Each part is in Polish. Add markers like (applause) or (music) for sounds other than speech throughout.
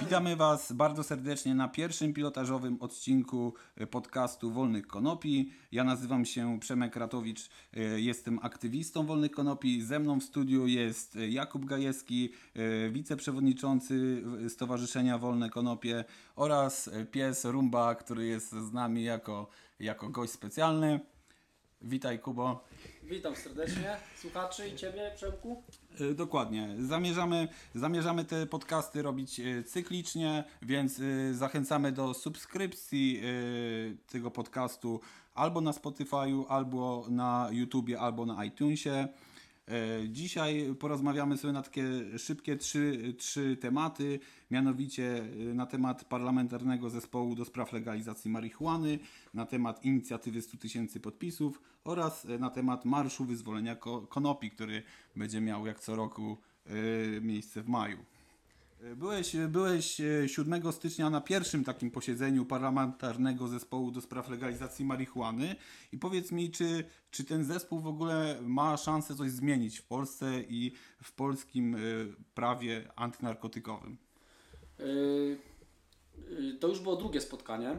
Witamy Was bardzo serdecznie na pierwszym pilotażowym odcinku e, podcastu Wolnych Konopi. Ja nazywam się Przemek Ratowicz, e, jestem aktywistą Wolnych Konopi. Ze mną w studiu jest e, Jakub Gajewski, wiceprzewodniczący Stowarzyszenia Wolne Konopie oraz pies Rumba, który jest z nami jako, jako gość specjalny. Witaj Kubo. Witam serdecznie słuchaczy i Ciebie, Przemku. E, Dokładnie. Zamierzamy, zamierzamy te podcasty robić e, cyklicznie, więc e, zachęcamy do subskrypcji tego podcastu albo na Spotify'u, albo na YouTubie, albo na iTunesie. E, Dzisiaj porozmawiamy sobie na takie szybkie trzy, trzy tematy, mianowicie e, na temat parlamentarnego zespołu do spraw legalizacji marihuany, na temat inicjatywy 100 tysięcy podpisów oraz e, na temat Marszu Wyzwolenia Ko- Konopi, który będzie miał jak co roku miejsce w maju. E, Byłeś, byłeś e, 7 stycznia na pierwszym takim posiedzeniu parlamentarnego zespołu do spraw legalizacji marihuany i powiedz mi, czy, czy ten zespół w ogóle ma szansę coś zmienić w Polsce i w polskim e, prawie antynarkotykowym? Yy, To już było drugie spotkanie.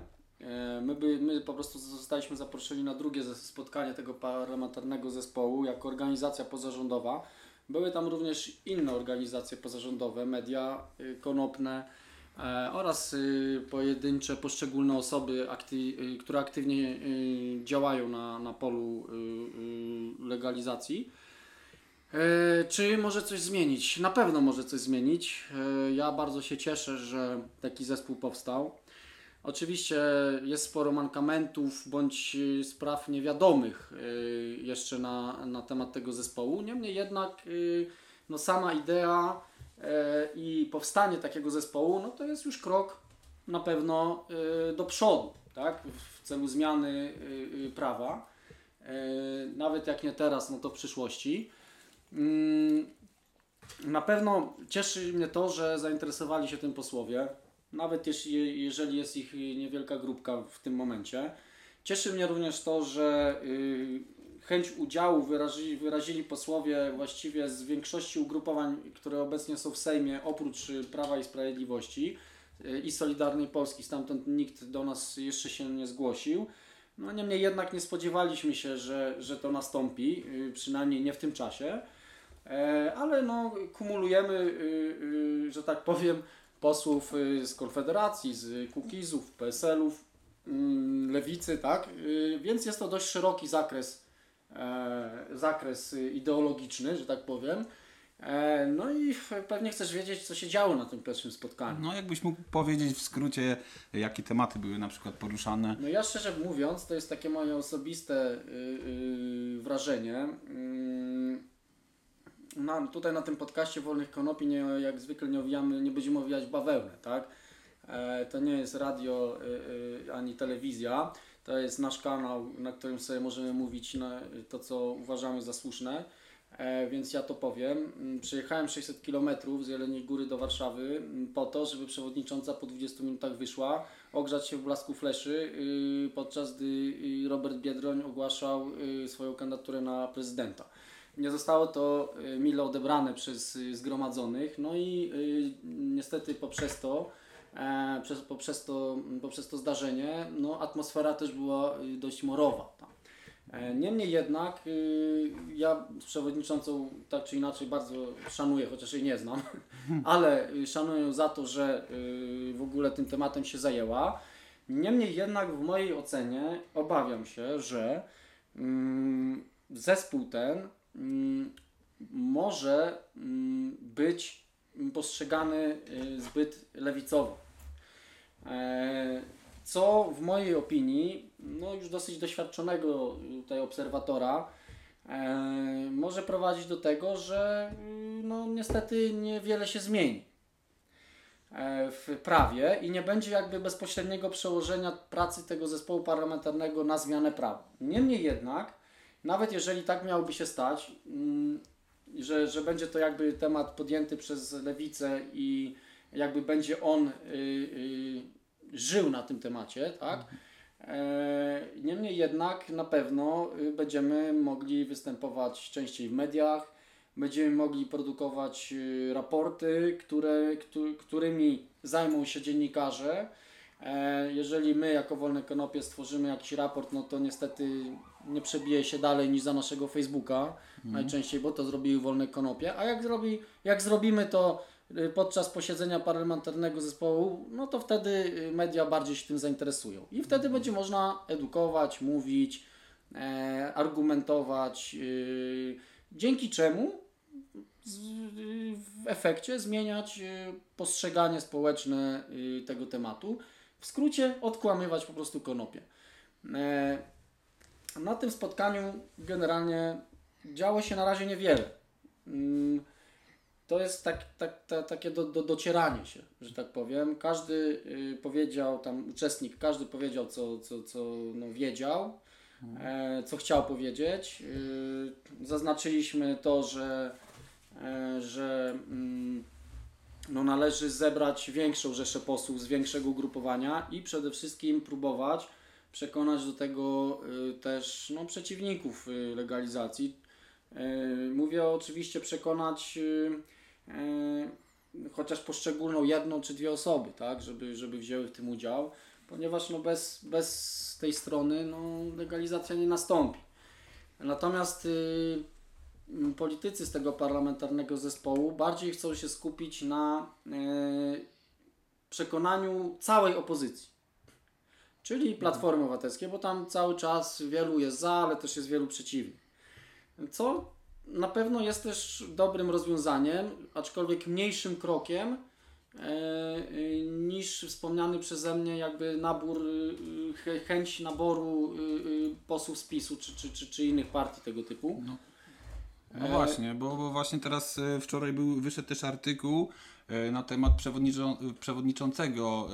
My, by, my po prostu zostaliśmy zaproszeni na drugie spotkanie tego parlamentarnego zespołu jako organizacja pozarządowa. Były tam również inne organizacje pozarządowe, media yy, konopne e, oraz yy, pojedyncze, poszczególne osoby, yy, które aktywnie działają na, na polu legalizacji. E, Czy może coś zmienić? Na pewno może coś zmienić. E, Ja bardzo się cieszę, że taki zespół powstał. Oczywiście jest sporo mankamentów bądź e, spraw niewiadomych e, jeszcze na, na temat tego zespołu. Niemniej jednak e, no sama idea i powstanie takiego zespołu no to jest już krok na pewno do przodu, tak? w celu zmiany prawa. Nawet jak nie teraz, no to w przyszłości. Mm, Na pewno cieszy mnie to, że zainteresowali się tym posłowie, nawet jeśli, jeżeli jest ich niewielka grupka w tym momencie. Cieszy mnie również to, że y, chęć udziału wyrazili, wyrazili posłowie właściwie z większości ugrupowań, które obecnie są w Sejmie, oprócz y, Prawa i Sprawiedliwości y, i Solidarnej Polski. Stamtąd nikt do nas jeszcze się nie zgłosił. No niemniej jednak nie spodziewaliśmy się, że, że to nastąpi, przynajmniej nie w tym czasie. E, ale no, kumulujemy, że tak powiem, posłów y, z Konfederacji, z Kukizów, PSL-ów, mm, Lewicy, tak? Y, Więc jest to dość szeroki zakres, e, zakres y, ideologiczny, że tak powiem. E, No i pewnie chcesz wiedzieć, co się działo na tym pierwszym spotkaniu. No jakbyś mógł powiedzieć w skrócie, jakie tematy były na przykład poruszane? No ja szczerze mówiąc, to jest takie moje osobiste wrażenie. Na, tutaj na tym podcaście Wolnych Konopi nie, jak zwykle nie owijamy, nie będziemy owijać bawełnę, tak? E, to nie jest radio y, y, ani telewizja. To jest nasz kanał, na którym sobie możemy mówić na, to, co uważamy za słuszne. E, więc ja to powiem. Mm, Przejechałem 600 km z Jeleniej Góry do Warszawy mm, po to, żeby przewodnicząca po 20 minutach wyszła, ogrzać się w blasku fleszy, y, podczas gdy y, Robert Biedroń ogłaszał y, swoją kandydaturę na prezydenta. Nie zostało to y, mile odebrane przez y, zgromadzonych, no i y, niestety poprzez to, e, przez, poprzez, to, poprzez to zdarzenie, no, atmosfera też była dość morowa. Tam. E, Niemniej jednak ja z przewodniczącą tak czy inaczej bardzo szanuję, chociaż jej nie znam, (laughs) ale szanuję ją za to, że w ogóle tym tematem się zajęła. Niemniej jednak w mojej ocenie obawiam się, że mm, zespół ten mm, może mm, być postrzegany y, zbyt lewicowo. E, Co w mojej opinii, no już dosyć doświadczonego tutaj obserwatora, e, może prowadzić do tego, że y, no niestety niewiele się zmieni e, w prawie i nie będzie jakby bezpośredniego przełożenia pracy tego zespołu parlamentarnego na zmianę prawa. Niemniej jednak, nawet jeżeli tak miałoby się stać, mm, że, że będzie to jakby temat podjęty przez lewicę i jakby będzie on y, y, żył na tym temacie, tak? E, Niemniej jednak na pewno y, będziemy mogli występować częściej w mediach, będziemy mogli produkować y, raporty, które, któ- którymi zajmą się dziennikarze. E, Jeżeli my jako Wolne Konopie stworzymy jakiś raport, no to niestety nie przebije się dalej niż za naszego Facebooka najczęściej, bo to zrobiły Wolne Konopie. A jak, zrobi, jak zrobimy to y, podczas posiedzenia parlamentarnego zespołu, no to wtedy y, media bardziej się tym zainteresują. I wtedy będzie można edukować, mówić, e, argumentować, y, dzięki czemu z, w efekcie zmieniać postrzeganie społeczne tego tematu. W skrócie odkłamywać po prostu konopie. E, na tym spotkaniu generalnie działo się na razie niewiele. Mm, To jest tak, tak, ta, takie do, do, docieranie się, że tak powiem. Każdy y, powiedział, tam uczestnik, każdy powiedział, co, co, co no, wiedział, e, co chciał powiedzieć. Y, zaznaczyliśmy to, że, e, że mm, no, należy zebrać większą rzeszę posłów z większego ugrupowania i przede wszystkim próbować przekonać do tego y, też no, przeciwników y, legalizacji. Y, Mówię oczywiście przekonać chociaż poszczególną jedną czy dwie osoby, tak, żeby, żeby wzięły w tym udział, ponieważ no, bez, bez tej strony no, legalizacja nie nastąpi. Natomiast politycy z tego parlamentarnego zespołu bardziej chcą się skupić na przekonaniu całej opozycji. Czyli Platformy Obywatelskiej, bo tam cały czas wielu jest za, ale też jest wielu przeciwnych. Co na pewno jest też dobrym rozwiązaniem, aczkolwiek mniejszym krokiem e, e, niż wspomniany przeze mnie jakby nabór, e, ch- chęć naboru posłów z PiSu czy, czy, czy, czy innych partii tego typu. No E, właśnie, bo, bo właśnie teraz wczoraj był, wyszedł też artykuł na temat przewodniczą, przewodniczącego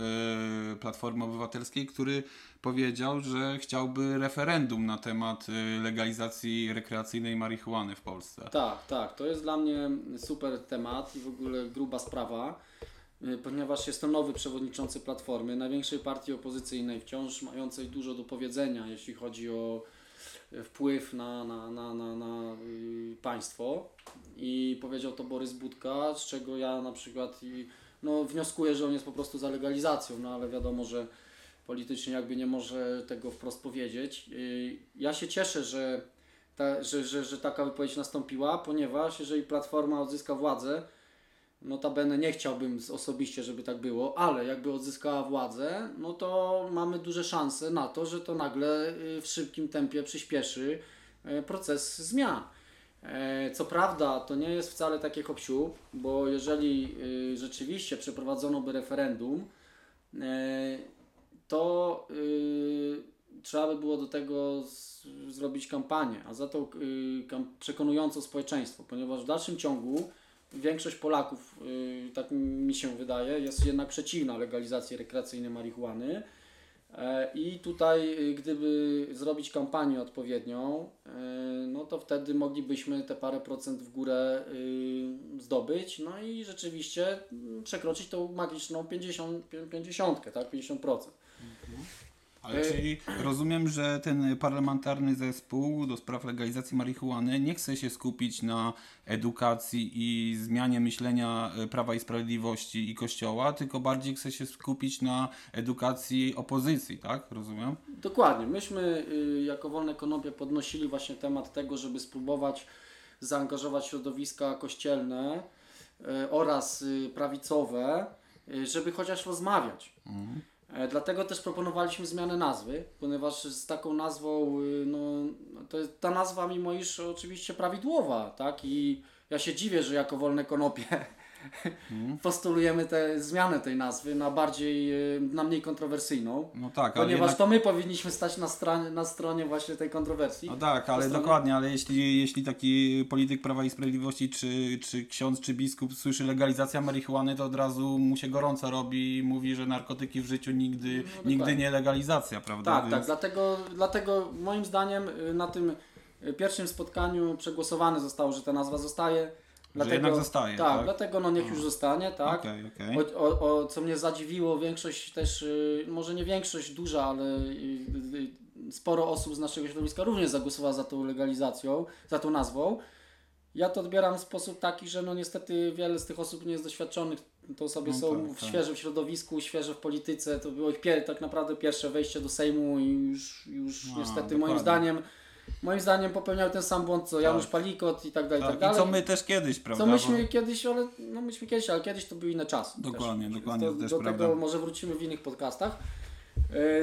e, Platformy Obywatelskiej, który powiedział, że chciałby referendum na temat e, legalizacji rekreacyjnej marihuany w Polsce. Tak, tak. To jest dla mnie super temat i w ogóle gruba sprawa, ponieważ jest to nowy przewodniczący Platformy, największej partii opozycyjnej, wciąż mającej dużo do powiedzenia, jeśli chodzi o wpływ na, na, na, na, na y, państwo. I powiedział to Borys Budka, z czego ja na przykład i, no, wnioskuję, że on jest po prostu za legalizacją, no ale wiadomo, że politycznie jakby nie może tego wprost powiedzieć. Y, Ja się cieszę, że ta, że, że, że taka wypowiedź nastąpiła, ponieważ jeżeli Platforma odzyska władzę, notabene nie chciałbym osobiście, żeby tak było, ale jakby odzyskała władzę, no to mamy duże szanse na to, że to nagle y, w szybkim tempie przyspieszy y, proces zmian. E, Co prawda, to nie jest wcale takie hop bo jeżeli y, rzeczywiście przeprowadzono by referendum, e, to trzeba by było do tego zrobić kampanię, a za to kam, przekonująco społeczeństwo, ponieważ w dalszym ciągu większość Polaków, y, tak mi się wydaje, jest jednak przeciwna legalizacji rekreacyjnej marihuany. E, I tutaj, y, gdyby zrobić kampanię odpowiednią, y, no to wtedy moglibyśmy te parę procent w górę zdobyć, no i rzeczywiście mm, przekroczyć tą magiczną 50, 50 tak, 50%. Ale E, czyli rozumiem, że ten parlamentarny zespół do spraw legalizacji marihuany nie chce się skupić na edukacji i zmianie myślenia e, Prawa i Sprawiedliwości i Kościoła, tylko bardziej chce się skupić na edukacji opozycji, tak? Rozumiem? Dokładnie. Myśmy y, jako Wolne Konopie podnosili właśnie temat tego, żeby spróbować zaangażować środowiska kościelne y, oraz y, prawicowe, y, żeby chociaż rozmawiać. E, Dlatego też proponowaliśmy zmianę nazwy, ponieważ z taką nazwą, y, no, to jest ta nazwa, mimo iż oczywiście prawidłowa, tak? I ja się dziwię, że jako Wolne Konopie (laughs) (laughs) postulujemy tę zmianę tej nazwy na bardziej, y, na mniej kontrowersyjną. No tak, ale Ponieważ jednak... to my powinniśmy stać na, stronie, na stronie właśnie tej kontrowersji. No tak, ale strony- dokładnie, ale jeśli, jeśli taki polityk Prawa i Sprawiedliwości, czy, czy ksiądz, czy biskup słyszy legalizacja marihuany, to od razu mu się gorąco robi i mówi, że narkotyki w życiu nigdy, No, nigdy nie legalizacja, prawda? tak, Więc- tak. Dlatego, dlatego moim zdaniem y, na tym y, pierwszym spotkaniu przegłosowane zostało, że ta nazwa zostaje. Dlatego, jednak zostaje, Tak, tak? dlatego no niech już zostanie, tak. Okej, okej. O, o, o, co mnie zadziwiło, większość też, y, może nie większość duża, ale y, y, sporo osób z naszego środowiska również zagłosowała za tą legalizacją, za tą nazwą. Ja to odbieram w sposób taki, że no niestety wiele z tych osób nie jest doświadczonych. To osoby No są tak, w tak. świeżym środowisku, świeże w polityce. To było ich pier- tak naprawdę pierwsze wejście do Sejmu i już, już niestety dokładnie. moim zdaniem moim zdaniem popełniały ten sam błąd co Janusz Palikot i tak dalej, i tak Tak, dalej. I co my też kiedyś, prawda? Co myśmy Bo- kiedyś, ale no myśmy kiedyś, ale kiedyś to były inne czasy. Dokładnie, też. dokładnie, To, to też do prawda. tego może wrócimy w innych podcastach.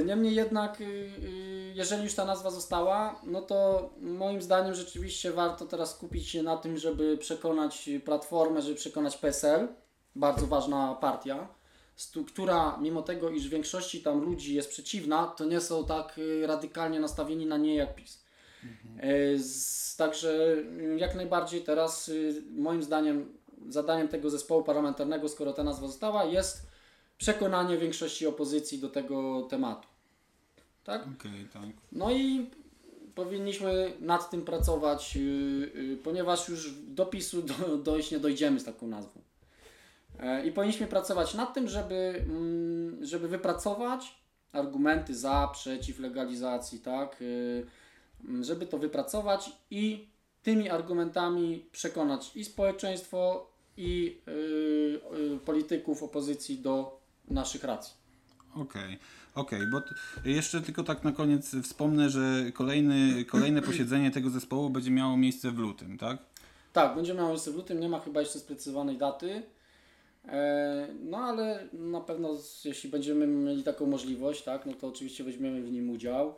E, Niemniej jednak, y, y, jeżeli już ta nazwa została, no to moim zdaniem rzeczywiście warto teraz skupić się na tym, żeby przekonać Platformę, żeby przekonać PSL, bardzo ważna partia, która mimo tego, iż w większości tam ludzi jest przeciwna, to nie są tak y, radykalnie nastawieni na nie jak PiS. E, z, także y, jak najbardziej teraz y, moim zdaniem zadaniem tego zespołu parlamentarnego, skoro ta nazwa została, jest przekonanie większości opozycji do tego tematu. Tak? Okej, tak. No i powinniśmy nad tym pracować, yy, yy, ponieważ już do PiSu do, dojść nie dojdziemy z taką nazwą. E, I powinniśmy pracować nad tym, żeby, mm, żeby wypracować argumenty za, przeciw legalizacji, tak? Żeby to wypracować i tymi argumentami przekonać i społeczeństwo, i yy, yy, polityków opozycji do naszych racji. Okej, okej, bo t- jeszcze tylko tak na koniec wspomnę, że kolejny, kolejne posiedzenie tego zespołu będzie miało miejsce w lutym, tak? Tak, będzie miało miejsce w lutym, nie ma chyba jeszcze sprecyzowanej daty. E, no ale na pewno jeśli będziemy mieli taką możliwość, tak, no to oczywiście weźmiemy w nim udział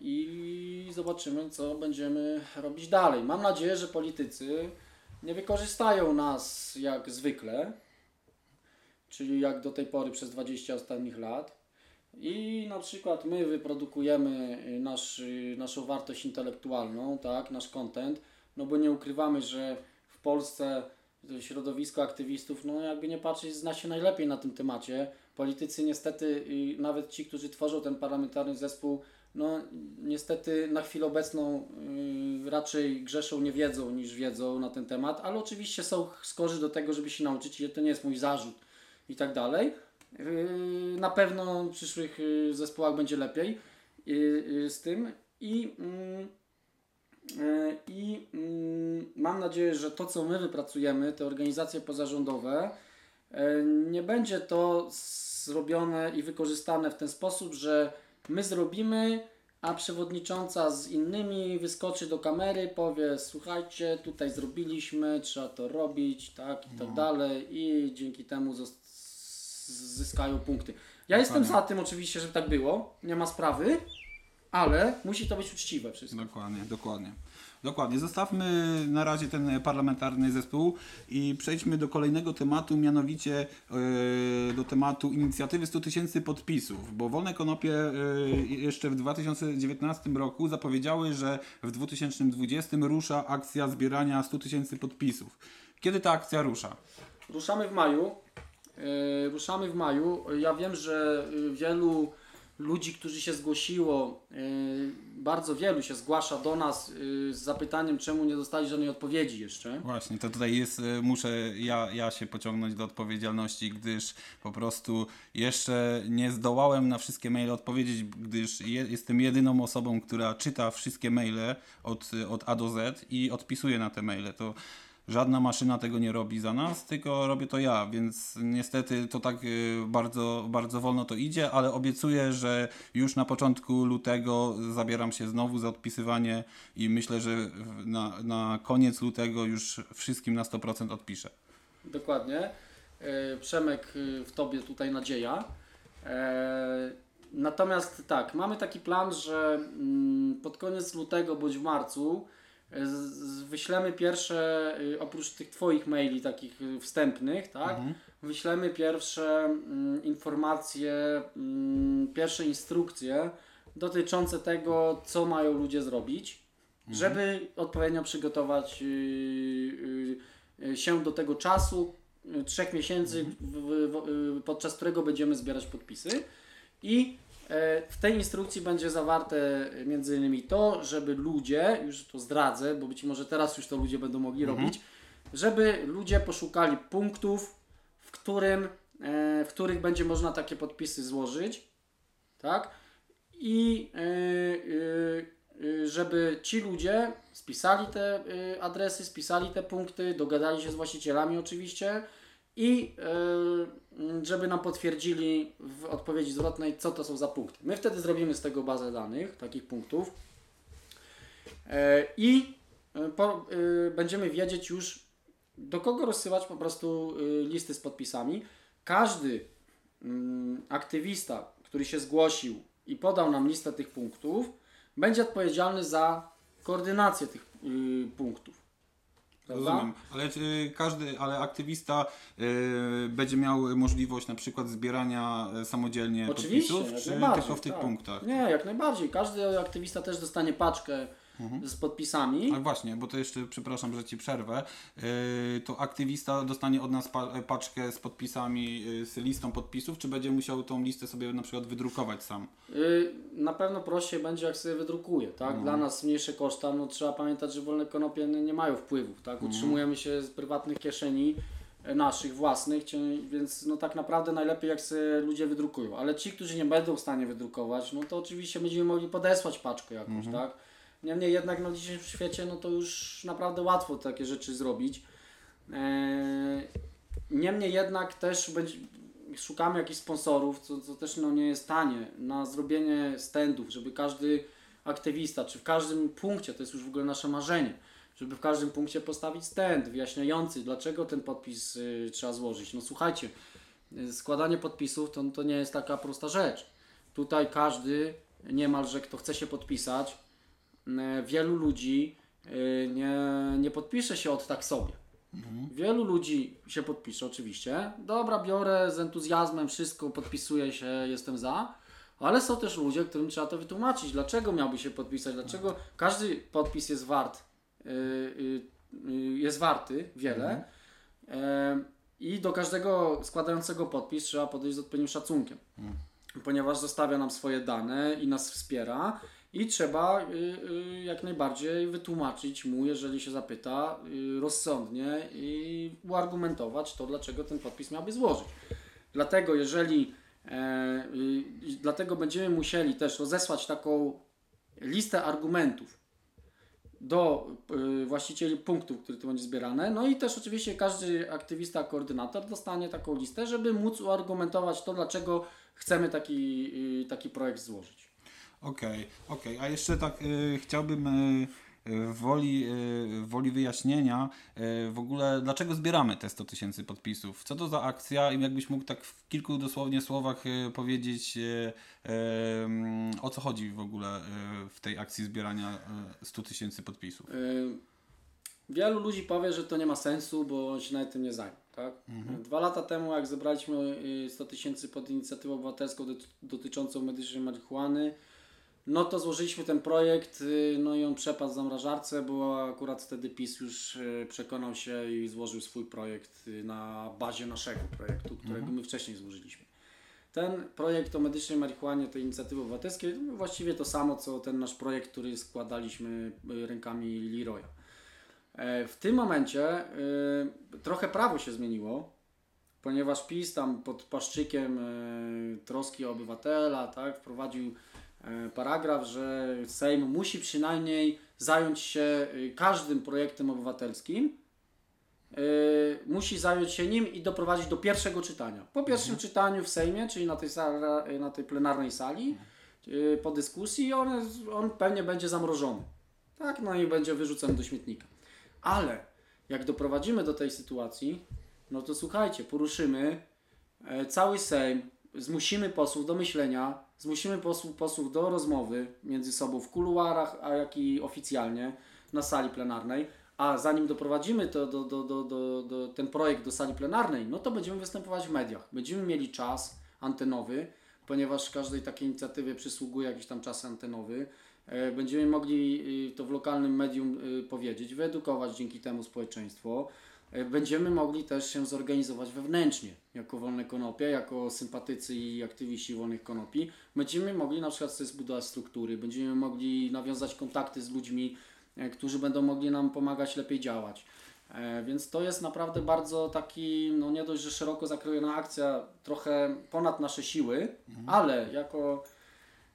i zobaczymy, co będziemy robić dalej. Mam nadzieję, że politycy nie wykorzystają nas jak zwykle, czyli jak do tej pory przez 20 ostatnich lat. I na przykład my wyprodukujemy nasz, naszą wartość intelektualną, tak, nasz content, no bo nie ukrywamy, że w Polsce środowisko aktywistów, no jakby nie patrzeć, zna się najlepiej na tym temacie. Politycy niestety, y, nawet ci, którzy tworzą ten parlamentarny zespół, no niestety na chwilę obecną y, raczej grzeszą nie wiedzą niż wiedzą na ten temat, ale oczywiście są skorzy do tego, żeby się nauczyć i to nie jest mój zarzut i tak dalej. Yy, Na pewno w przyszłych yy, zespołach będzie lepiej yy, yy, z tym i, mm, yy, i mm, mam nadzieję, że to co my wypracujemy, te organizacje pozarządowe, yy, nie będzie to zrobione i wykorzystane w ten sposób, że my zrobimy, a przewodnicząca z innymi wyskoczy do kamery, powie słuchajcie, tutaj zrobiliśmy, trzeba to robić, tak i tak dalej i dzięki temu zos- zyskają punkty. Ja jestem za tym oczywiście, żeby tak było, nie ma sprawy, ale musi to być uczciwe wszystko. Dokładnie, dokładnie. Dokładnie. Zostawmy na razie ten parlamentarny zespół i przejdźmy do kolejnego tematu, mianowicie yy, do tematu inicjatywy 100 tysięcy podpisów, bo Wolne Konopie yy, jeszcze w 2019 roku zapowiedziały, że w 2020 rusza akcja zbierania 100 tysięcy podpisów. Kiedy ta akcja rusza? Ruszamy w maju. Yy, ruszamy w maju. Ja wiem, że wielu ludzi, którzy się zgłosiło, yy, bardzo wielu się zgłasza do nas yy, z zapytaniem, czemu nie dostali żadnej odpowiedzi jeszcze. Właśnie, to tutaj jest, y, muszę ja, ja się pociągnąć do odpowiedzialności, gdyż po prostu jeszcze nie zdołałem na wszystkie maile odpowiedzieć, gdyż je, jestem jedyną osobą, która czyta wszystkie maile od, od A do Z i odpisuje na te maile. To żadna maszyna tego nie robi za nas, tylko robię to ja, więc niestety to tak y, bardzo, bardzo wolno to idzie, ale obiecuję, że już na początku lutego zabieram się znowu za odpisywanie i myślę, że na, na koniec lutego już wszystkim na 100% odpiszę. Dokładnie. Yy, Przemek, yy, w Tobie tutaj nadzieja. E, Natomiast tak, mamy taki plan, że mm, pod koniec lutego bądź w marcu e, z- wyślemy pierwsze, y, oprócz tych Twoich maili takich y, wstępnych, tak? Wyślemy pierwsze mm, informacje, mm, pierwsze instrukcje dotyczące tego, co mają ludzie zrobić, żeby odpowiednio przygotować y, y, y, się do tego czasu, y, trzech miesięcy, w, w, w, podczas którego będziemy zbierać podpisy. I w tej instrukcji będzie zawarte między innymi to, żeby ludzie, już to zdradzę, bo być może teraz już to ludzie będą mogli robić, żeby ludzie poszukali punktów, w, którym, e, w których będzie można takie podpisy złożyć, tak? I e, żeby ci ludzie spisali te adresy, spisali te punkty, dogadali się z właścicielami oczywiście i y, żeby nam potwierdzili w odpowiedzi zwrotnej, co to są za punkty. My wtedy zrobimy z tego bazę danych, takich punktów e, i y, będziemy wiedzieć już, do kogo rozsyłać po prostu listy z podpisami. Każdy mm, aktywista, który się zgłosił i podał nam listę tych punktów, będzie odpowiedzialny za koordynację tych punktów. Rozumiem, ale czy każdy, ale aktywista y, będzie miał możliwość na przykład zbierania e, samodzielnie Oczywiście, podpisów, czy tylko w tych tak. punktach? Nie, jak najbardziej. Każdy aktywista też dostanie paczkę z podpisami. Ale właśnie, bo to jeszcze, przepraszam, że Ci przerwę, yy, to aktywista dostanie od nas pa paczkę z podpisami, yy, z listą podpisów, czy będzie musiał tą listę sobie na przykład wydrukować sam? Y, Na pewno prościej będzie, jak sobie wydrukuje, tak? Dla nas mniejsze koszta, no trzeba pamiętać, że wolne konopie nie mają wpływów, tak? Utrzymujemy się z prywatnych kieszeni e, naszych, własnych, więc no tak naprawdę najlepiej jak sobie ludzie wydrukują. Ale ci, którzy nie będą w stanie wydrukować, no to oczywiście będziemy mogli podesłać paczkę jakąś, tak? Niemniej jednak no w dzisiejszym świecie, no to już naprawdę łatwo takie rzeczy zrobić. Eee, Niemniej jednak też będzie, szukamy jakichś sponsorów, co, co też no, nie jest tanie, na zrobienie standów, żeby każdy aktywista, czy w każdym punkcie, to jest już w ogóle nasze marzenie, żeby w każdym punkcie postawić stand wyjaśniający, dlaczego ten podpis y, trzeba złożyć. No słuchajcie, y, składanie podpisów to, to nie jest taka prosta rzecz. Tutaj każdy, niemalże kto chce się podpisać, wielu ludzi y, nie, nie podpisze się od tak sobie. Wielu ludzi się podpisze oczywiście. Dobra, biorę z entuzjazmem wszystko, podpisuję się, jestem za. Ale są też ludzie, którym trzeba to wytłumaczyć. Dlaczego miałby się podpisać? Dlaczego każdy podpis jest wart, yy, yy, jest warty wiele. Yy, I do każdego składającego podpis trzeba podejść z odpowiednim szacunkiem. Ponieważ zostawia nam swoje dane i nas wspiera. I trzeba y, y, jak najbardziej wytłumaczyć mu, jeżeli się zapyta, y, rozsądnie i uargumentować to, dlaczego ten podpis miałby złożyć. Dlatego, jeżeli e, dlatego będziemy musieli też rozesłać taką listę argumentów do właścicieli punktów, które tu będzie zbierane. No i też oczywiście każdy aktywista, koordynator dostanie taką listę, żeby móc uargumentować to, dlaczego chcemy taki, taki projekt złożyć. Okej, okej, a jeszcze tak y, chciałbym y, y, woli, y, woli wyjaśnienia y, w ogóle dlaczego zbieramy te 100 tysięcy podpisów? Co to za akcja i jakbyś mógł tak w kilku dosłownie słowach y, powiedzieć o co chodzi w ogóle w tej akcji zbierania y, 100 tysięcy podpisów? Wielu ludzi powie, że to nie ma sensu, bo się nawet tym nie zajmą. Tak? Dwa lata temu, jak zebraliśmy y, 100 tysięcy pod inicjatywą obywatelską doty- dotyczącą medycznej marihuany, no to złożyliśmy ten projekt, y, no i on przepadł w zamrażarce, bo akurat wtedy PiS już y, przekonał się i złożył swój projekt y, na bazie naszego projektu, którego my wcześniej złożyliśmy. Ten projekt o medycznej marihuanie, tej inicjatywy obywatelskiej, to właściwie to samo, co ten nasz projekt, który składaliśmy rękami Leroya. E, W tym momencie trochę prawo się zmieniło, ponieważ PiS tam pod płaszczykiem troski o obywatela tak, wprowadził paragraf, że Sejm musi przynajmniej zająć się y, każdym projektem obywatelskim, y, musi zająć się nim i doprowadzić do pierwszego czytania. Po pierwszym czytaniu w Sejmie, czyli na tej, na tej plenarnej sali, y, po dyskusji, on, on pewnie będzie zamrożony. Tak, no i będzie wyrzucony do śmietnika. Ale jak doprowadzimy do tej sytuacji, no to słuchajcie, poruszymy e, cały Sejm, zmusimy posłów do myślenia, zmusimy posłów, posłów do rozmowy między sobą w kuluarach, a jak i oficjalnie na sali plenarnej. A zanim doprowadzimy to, do, do, do, do, do, ten projekt do sali plenarnej, no to będziemy występować w mediach. Będziemy mieli czas antenowy, ponieważ każdej takiej inicjatywie przysługuje jakiś tam czas antenowy. E, Będziemy mogli y, to w lokalnym medium y, powiedzieć, wyedukować dzięki temu społeczeństwo. E, Będziemy mogli też się zorganizować wewnętrznie, jako Wolne Konopie, jako sympatycy i aktywiści Wolnych Konopi. Będziemy mogli na przykład sobie zbudować struktury, będziemy mogli nawiązać kontakty z ludźmi, e, którzy będą mogli nam pomagać lepiej działać. E, Więc to jest naprawdę bardzo taki, no nie dość, że szeroko zakrojona akcja, trochę ponad nasze siły, ale jako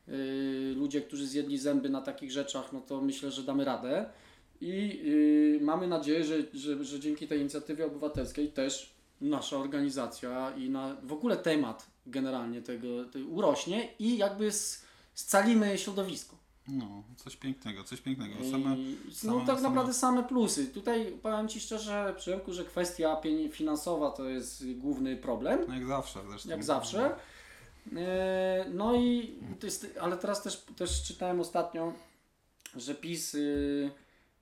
y, ludzie, którzy zjedli zęby na takich rzeczach, no to myślę, że damy radę. I y, mamy nadzieję, że, że, że dzięki tej inicjatywie obywatelskiej też nasza organizacja i na, w ogóle temat generalnie tego, tego urośnie i jakby scalimy środowisko. No, coś pięknego, coś pięknego. Same, I, no same- tak same- naprawdę same plusy. Tutaj powiem Ci szczerze, Przemku, że kwestia finansowa to jest główny problem, no jak zawsze zresztą. jak zawsze. E, No i jest, ale teraz też, też czytałem ostatnio, że PiS y,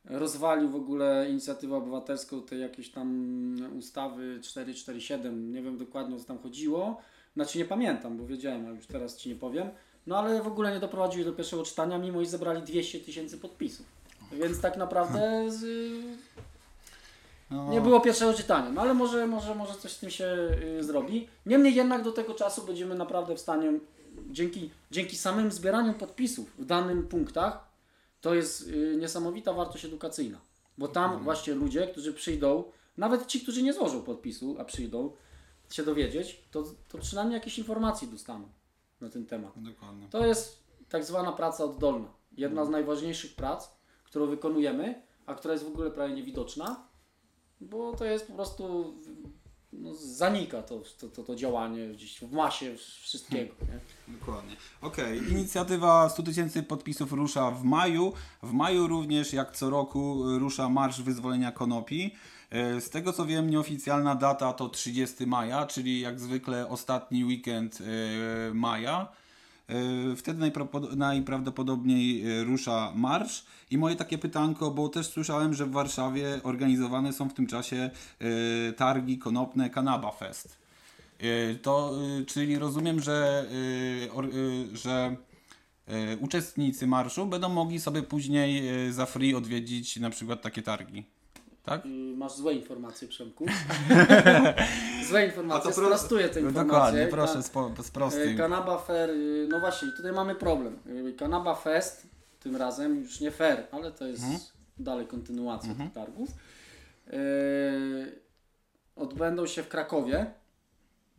rozwalił w ogóle inicjatywę obywatelską tej jakiejś tam ustawy 447, nie wiem dokładnie o co tam chodziło. Znaczy nie pamiętam, bo wiedziałem, ale już teraz Ci nie powiem. No ale w ogóle nie doprowadzili do pierwszego czytania, mimo iż zebrali 200 tysięcy podpisów. Więc tak naprawdę z, No, nie było pierwszego czytania, no ale może, może, może coś z tym się y, zrobi. Niemniej jednak do tego czasu będziemy naprawdę w stanie, dzięki, dzięki samym zbieraniu podpisów w danym punktach, to jest y, niesamowita wartość edukacyjna. Bo tam właśnie ludzie, którzy przyjdą, nawet ci, którzy nie złożą podpisu, a przyjdą się dowiedzieć, to, to przynajmniej jakieś informacje dostaną na ten temat. Dokładnie. To jest tak zwana praca oddolna. Jedna z najważniejszych prac, którą wykonujemy, a która jest w ogóle prawie niewidoczna, bo to jest po prostu no, zanika to, to, to, to działanie gdzieś w masie wszystkiego. Nie? Dokładnie. Okej, inicjatywa 100 tysięcy podpisów rusza w maju. W maju również, jak co roku, rusza Marsz Wyzwolenia Konopi. E, Z tego co wiem, nieoficjalna data to 30 maja, czyli jak zwykle ostatni weekend e, maja. E, Wtedy najprawdopod- najprawdopodobniej e, rusza marsz. I moje takie pytanko, bo też słyszałem, że w Warszawie organizowane są w tym czasie e, targi konopne Kanaba Fest. To, czyli rozumiem, że, że uczestnicy marszu będą mogli sobie później za free odwiedzić na przykład takie targi. Tak? Masz złe informacje, Przemku. (laughs) złe informacje, pro- sprostuję te informacje. Dokładnie, proszę, Tak. spo, E, sprostuj. Kanaba Fair, y, no właśnie, tutaj mamy problem. Y, Kanaba Fest, tym razem już nie fair, ale to jest Mhm. dalej kontynuacja tych targów. E, Odbędą się w Krakowie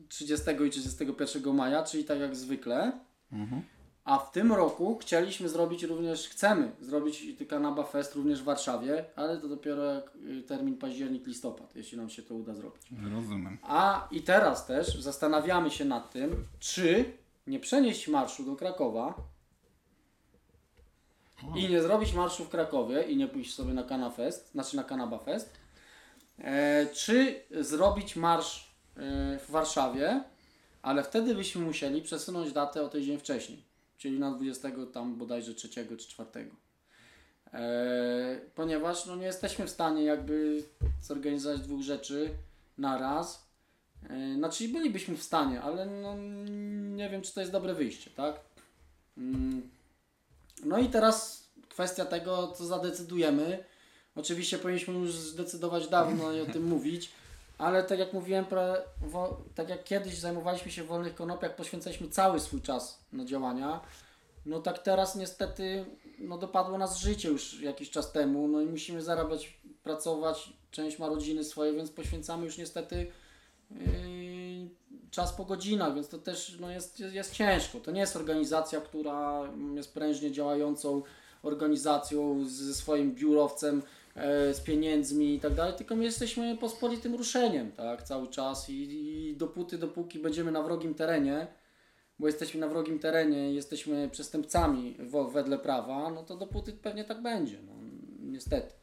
30 i 31 maja, czyli tak jak zwykle. Mhm. A w tym roku chcieliśmy zrobić również, chcemy zrobić Kanaba Fest również w Warszawie, ale to dopiero jak y, termin październik, listopad, jeśli nam się to uda zrobić. Rozumiem. A i teraz też zastanawiamy się nad tym, czy nie przenieść marszu do Krakowa i nie zrobić marszu w Krakowie i nie pójść sobie na Kana Fest, znaczy na Kanaba Fest, e, czy zrobić marsz e, w Warszawie, ale wtedy byśmy musieli przesunąć datę o tydzień wcześniej, czyli na 20 tam bodajże 3 czy 4. E, ponieważ no, nie jesteśmy w stanie jakby zorganizować dwóch rzeczy na raz. E, Znaczy bylibyśmy w stanie, ale no, nie wiem, czy to jest dobre wyjście, tak? Mm. No i teraz kwestia tego, co zadecydujemy. Oczywiście powinniśmy już zdecydować dawno i o tym (laughs) mówić, ale tak jak mówiłem, pra- wo, tak jak kiedyś zajmowaliśmy się wolnych konopiach, poświęcaliśmy cały swój czas na działania. No tak teraz niestety no dopadło nas życie już jakiś czas temu, no i musimy zarabiać, pracować, część ma rodziny swoje, więc poświęcamy już niestety yy, czas po godzinach, więc to też no jest, jest, jest ciężko. To nie jest organizacja, która jest prężnie działającą organizacją ze swoim biurowcem, z pieniędzmi i tak dalej, tylko my jesteśmy pospolitym ruszeniem, tak, cały czas i, i dopóty, dopóki będziemy na wrogim terenie, bo jesteśmy na wrogim terenie, jesteśmy przestępcami wo- wedle prawa, no to dopóty pewnie tak będzie, no, niestety.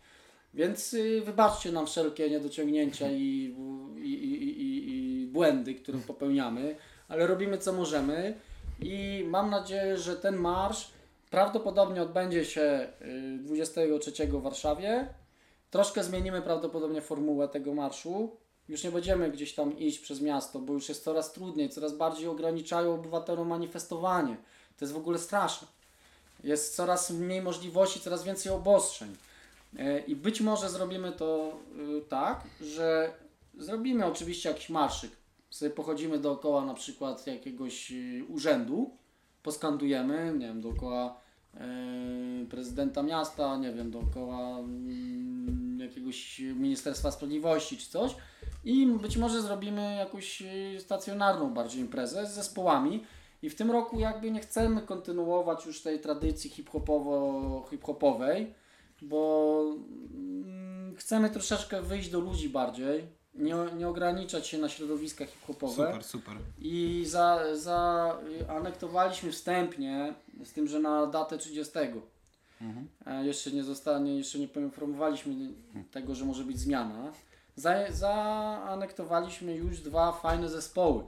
Więc y, wybaczcie nam wszelkie niedociągnięcia i, i, i, i, i błędy, które popełniamy, ale robimy co możemy i mam nadzieję, że ten marsz prawdopodobnie odbędzie się y, 23 w Warszawie. Troszkę zmienimy prawdopodobnie formułę tego marszu. Już nie będziemy gdzieś tam iść przez miasto, bo już jest coraz trudniej, coraz bardziej ograniczają obywatelom manifestowanie. To jest w ogóle straszne. Jest coraz mniej możliwości, coraz więcej obostrzeń. E, I być może zrobimy to y, tak, że zrobimy oczywiście jakiś marszyk. Sobie pochodzimy dookoła na przykład jakiegoś y, urzędu, poskandujemy, nie wiem, dookoła prezydenta miasta, nie wiem, dookoła mm, jakiegoś Ministerstwa Sprawiedliwości czy coś. I być może zrobimy jakąś y, stacjonarną bardziej imprezę z zespołami. I w tym roku jakby nie chcemy kontynuować już tej tradycji hip-hopowo, hip-hopowej, bo mm, chcemy troszeczkę wyjść do ludzi bardziej, nie, nie ograniczać się na środowiska hip-hopowe. Super, super. I za, za anektowaliśmy wstępnie z tym, że na datę 30. Mhm. E, jeszcze nie zostanie, jeszcze nie poinformowaliśmy tego, że może być zmiana. Za, zaanektowaliśmy już dwa fajne zespoły.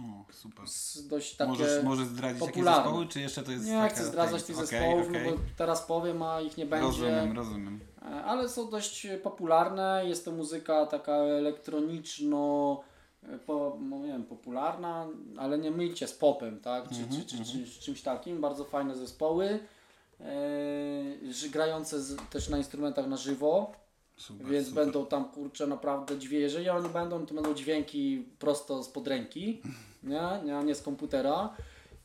O, super. Dość takie. Możesz, możesz zdradzić jakie popularne. zespoły, czy jeszcze to jest nie taka chcę zdradzać tych tajemnica? zespołów, Okej, no bo teraz powiem, a ich nie będzie. Rozumiem, rozumiem. E, ale są dość popularne. Jest to muzyka taka elektroniczno, e, po, no nie wiem, popularna, ale nie mylcie z popem, tak? Czy, Mhm, czy, czy, czy, czy czymś takim. Bardzo fajne zespoły. E, grające z, też na instrumentach na żywo, Super, więc super. będą tam kurczę naprawdę dźwięki. Jeżeli oni będą, to będą dźwięki prosto spod ręki, nie, nie, nie z komputera.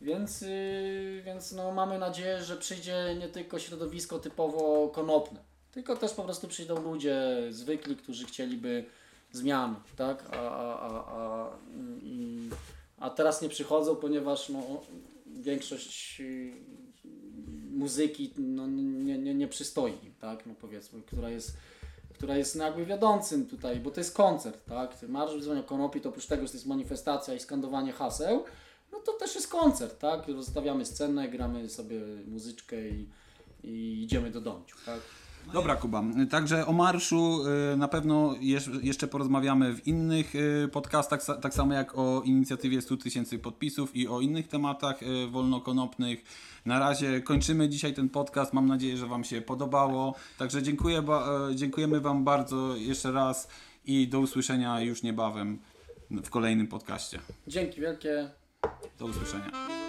Więc, yy, więc no, mamy nadzieję, że przyjdzie nie tylko środowisko typowo konopne, tylko też po prostu przyjdą ludzie zwykli, którzy chcieliby zmian, tak? A, a, a, a, i, a teraz nie przychodzą, ponieważ no, większość yy, muzyki no, nie, nie, nie przystoi, tak? No powiedzmy, która jest która jest no jakby wiodącym tutaj, bo to jest koncert, tak? Marsz Wyzwania Konopi to oprócz tego, że to jest manifestacja i skandowanie haseł, no to też jest koncert, tak? Rozstawiamy scenę, gramy sobie muzyczkę i, i idziemy do domu, tak? Dobra, Kuba. Także o marszu y, na pewno jeszcze porozmawiamy w innych y, podcastach, tak samo jak o inicjatywie 100 tysięcy podpisów i o innych tematach y, wolnokonopnych. Na razie kończymy dzisiaj ten podcast. Mam nadzieję, że Wam się podobało. Także dziękuję, y, dziękujemy Wam bardzo jeszcze raz i do usłyszenia już niebawem w kolejnym podcaście. Dzięki wielkie. Do usłyszenia.